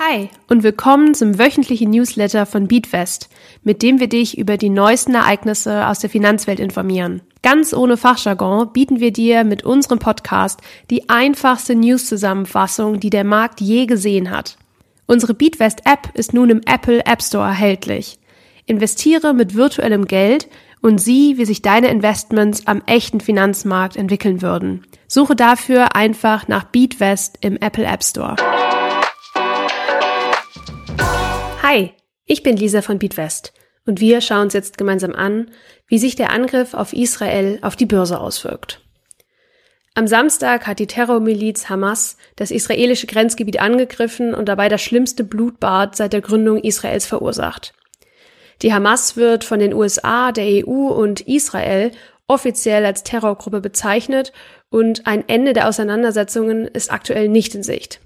Hi und willkommen zum wöchentlichen Newsletter von Beatwest, mit dem wir dich über die neuesten Ereignisse aus der Finanzwelt informieren. Ganz ohne Fachjargon bieten wir dir mit unserem Podcast die einfachste News-Zusammenfassung, die der Markt je gesehen hat. Unsere Beatwest App ist nun im Apple App Store erhältlich. Investiere mit virtuellem Geld und sieh, wie sich deine Investments am echten Finanzmarkt entwickeln würden. Suche dafür einfach nach Beatwest im Apple App Store. Hi, ich bin Lisa von Beatwest und wir schauen uns jetzt gemeinsam an, wie sich der Angriff auf Israel auf die Börse auswirkt. Am Samstag hat die Terrormiliz Hamas das israelische Grenzgebiet angegriffen und dabei das schlimmste Blutbad seit der Gründung Israels verursacht. Die Hamas wird von den USA, der EU und Israel offiziell als Terrorgruppe bezeichnet und ein Ende der Auseinandersetzungen ist aktuell nicht in Sicht.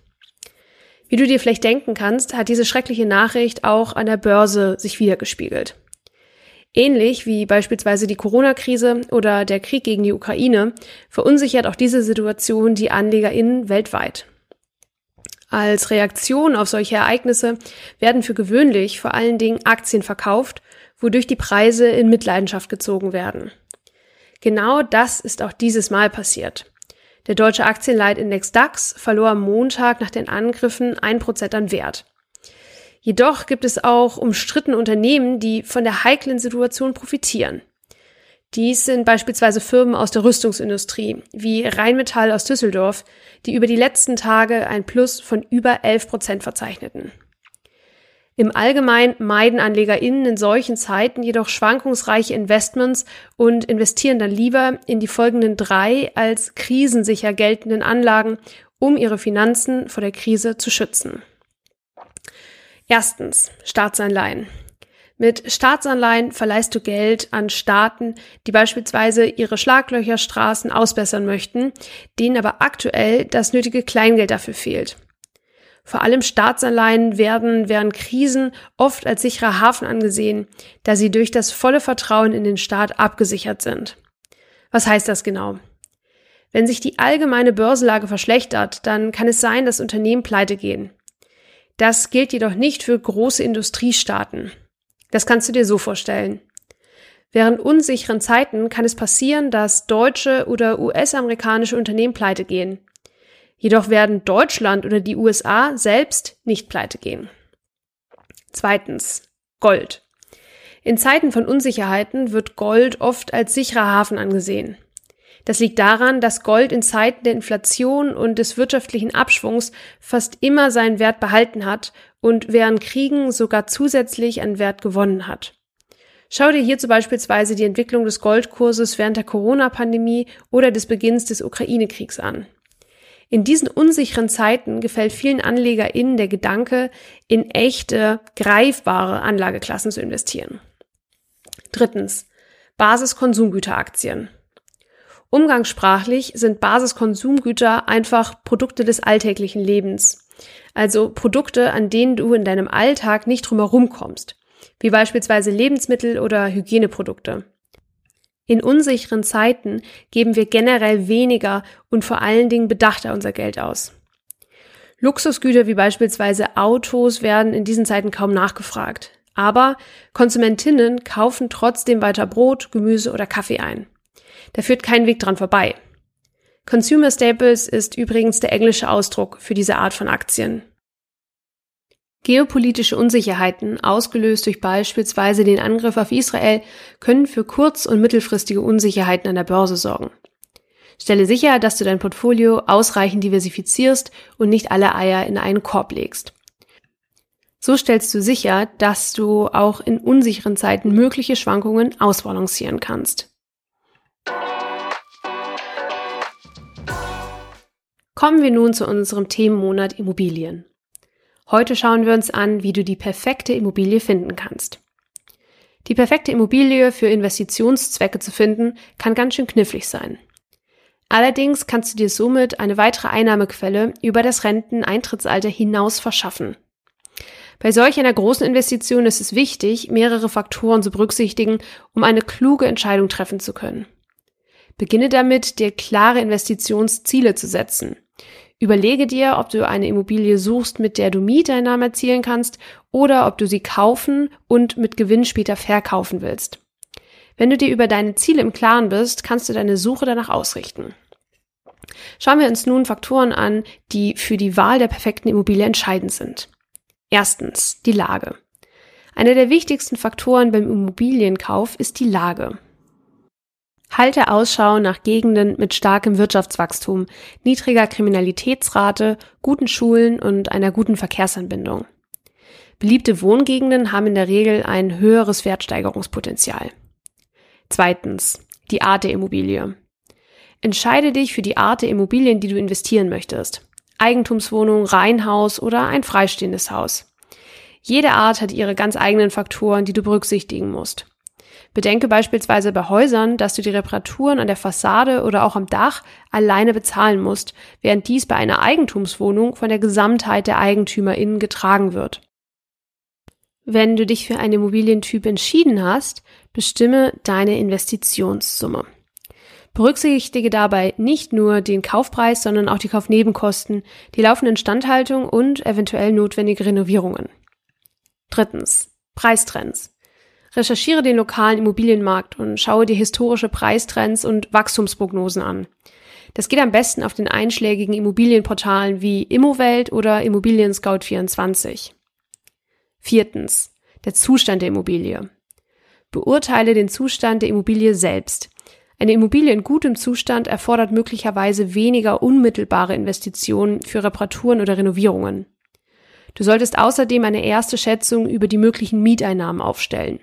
Wie du dir vielleicht denken kannst, hat diese schreckliche Nachricht auch an der Börse sich wiedergespiegelt. Ähnlich wie beispielsweise die Corona-Krise oder der Krieg gegen die Ukraine verunsichert auch diese Situation die AnlegerInnen weltweit. Als Reaktion auf solche Ereignisse werden für gewöhnlich vor allen Dingen Aktien verkauft, wodurch die Preise in Mitleidenschaft gezogen werden. Genau das ist auch dieses Mal passiert. Der deutsche Aktienleitindex DAX verlor am Montag nach den Angriffen ein Prozent an Wert. Jedoch gibt es auch umstrittene Unternehmen, die von der heiklen Situation profitieren. Dies sind beispielsweise Firmen aus der Rüstungsindustrie, wie Rheinmetall aus Düsseldorf, die über die letzten Tage ein Plus von über 11 Prozent verzeichneten. Im Allgemeinen meiden AnlegerInnen in solchen Zeiten jedoch schwankungsreiche Investments und investieren dann lieber in die folgenden drei als krisensicher geltenden Anlagen, um ihre Finanzen vor der Krise zu schützen. Erstens Staatsanleihen. Mit Staatsanleihen verleihst du Geld an Staaten, die beispielsweise ihre Schlaglöcherstraßen ausbessern möchten, denen aber aktuell das nötige Kleingeld dafür fehlt. Vor allem Staatsanleihen werden während Krisen oft als sicherer Hafen angesehen, da sie durch das volle Vertrauen in den Staat abgesichert sind. Was heißt das genau? Wenn sich die allgemeine Börsenlage verschlechtert, dann kann es sein, dass Unternehmen pleite gehen. Das gilt jedoch nicht für große Industriestaaten. Das kannst du dir so vorstellen. Während unsicheren Zeiten kann es passieren, dass deutsche oder US-amerikanische Unternehmen pleite gehen. Jedoch werden Deutschland oder die USA selbst nicht pleite gehen. Zweitens. Gold. In Zeiten von Unsicherheiten wird Gold oft als sicherer Hafen angesehen. Das liegt daran, dass Gold in Zeiten der Inflation und des wirtschaftlichen Abschwungs fast immer seinen Wert behalten hat und während Kriegen sogar zusätzlich an Wert gewonnen hat. Schau dir hierzu beispielsweise die Entwicklung des Goldkurses während der Corona-Pandemie oder des Beginns des Ukraine-Kriegs an. In diesen unsicheren Zeiten gefällt vielen AnlegerInnen der Gedanke, in echte, greifbare Anlageklassen zu investieren. Drittens. Basiskonsumgüteraktien. Umgangssprachlich sind Basiskonsumgüter einfach Produkte des alltäglichen Lebens. Also Produkte, an denen du in deinem Alltag nicht drumherum kommst. Wie beispielsweise Lebensmittel oder Hygieneprodukte. In unsicheren Zeiten geben wir generell weniger und vor allen Dingen bedachter unser Geld aus. Luxusgüter wie beispielsweise Autos werden in diesen Zeiten kaum nachgefragt. Aber Konsumentinnen kaufen trotzdem weiter Brot, Gemüse oder Kaffee ein. Da führt kein Weg dran vorbei. Consumer Staples ist übrigens der englische Ausdruck für diese Art von Aktien. Geopolitische Unsicherheiten, ausgelöst durch beispielsweise den Angriff auf Israel, können für kurz- und mittelfristige Unsicherheiten an der Börse sorgen. Stelle sicher, dass du dein Portfolio ausreichend diversifizierst und nicht alle Eier in einen Korb legst. So stellst du sicher, dass du auch in unsicheren Zeiten mögliche Schwankungen ausbalancieren kannst. Kommen wir nun zu unserem Themenmonat Immobilien. Heute schauen wir uns an, wie du die perfekte Immobilie finden kannst. Die perfekte Immobilie für Investitionszwecke zu finden, kann ganz schön knifflig sein. Allerdings kannst du dir somit eine weitere Einnahmequelle über das Renteneintrittsalter hinaus verschaffen. Bei solch einer großen Investition ist es wichtig, mehrere Faktoren zu berücksichtigen, um eine kluge Entscheidung treffen zu können. Beginne damit, dir klare Investitionsziele zu setzen. Überlege dir, ob du eine Immobilie suchst, mit der du Mieteinnahmen erzielen kannst oder ob du sie kaufen und mit Gewinn später verkaufen willst. Wenn du dir über deine Ziele im Klaren bist, kannst du deine Suche danach ausrichten. Schauen wir uns nun Faktoren an, die für die Wahl der perfekten Immobilie entscheidend sind. Erstens, die Lage. Einer der wichtigsten Faktoren beim Immobilienkauf ist die Lage. Halte Ausschau nach Gegenden mit starkem Wirtschaftswachstum, niedriger Kriminalitätsrate, guten Schulen und einer guten Verkehrsanbindung. Beliebte Wohngegenden haben in der Regel ein höheres Wertsteigerungspotenzial. Zweitens, die Art der Immobilie. Entscheide dich für die Art der Immobilien, die du investieren möchtest. Eigentumswohnung, Reihenhaus oder ein freistehendes Haus. Jede Art hat ihre ganz eigenen Faktoren, die du berücksichtigen musst. Bedenke beispielsweise bei Häusern, dass du die Reparaturen an der Fassade oder auch am Dach alleine bezahlen musst, während dies bei einer Eigentumswohnung von der Gesamtheit der EigentümerInnen getragen wird. Wenn du dich für einen Immobilientyp entschieden hast, bestimme deine Investitionssumme. Berücksichtige dabei nicht nur den Kaufpreis, sondern auch die Kaufnebenkosten, die laufende Instandhaltung und eventuell notwendige Renovierungen. Drittens. Preistrends. Recherchiere den lokalen Immobilienmarkt und schaue dir historische Preistrends und Wachstumsprognosen an. Das geht am besten auf den einschlägigen Immobilienportalen wie Immowelt oder Immobilien Scout 24. Viertens. Der Zustand der Immobilie. Beurteile den Zustand der Immobilie selbst. Eine Immobilie in gutem Zustand erfordert möglicherweise weniger unmittelbare Investitionen für Reparaturen oder Renovierungen. Du solltest außerdem eine erste Schätzung über die möglichen Mieteinnahmen aufstellen.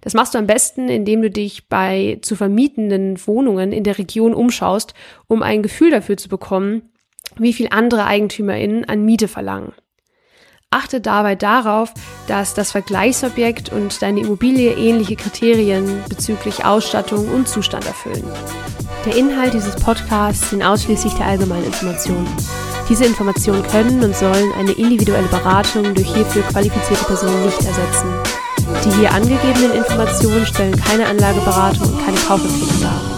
Das machst du am besten, indem du dich bei zu vermietenden Wohnungen in der Region umschaust, um ein Gefühl dafür zu bekommen, wie viel andere EigentümerInnen an Miete verlangen. Achte dabei darauf, dass das Vergleichsobjekt und deine Immobilie ähnliche Kriterien bezüglich Ausstattung und Zustand erfüllen. Der Inhalt dieses Podcasts sind ausschließlich der allgemeinen Informationen. Diese Informationen können und sollen eine individuelle Beratung durch hierfür qualifizierte Personen nicht ersetzen. Die hier angegebenen Informationen stellen keine Anlageberatung und keine Kaufempfehlung dar.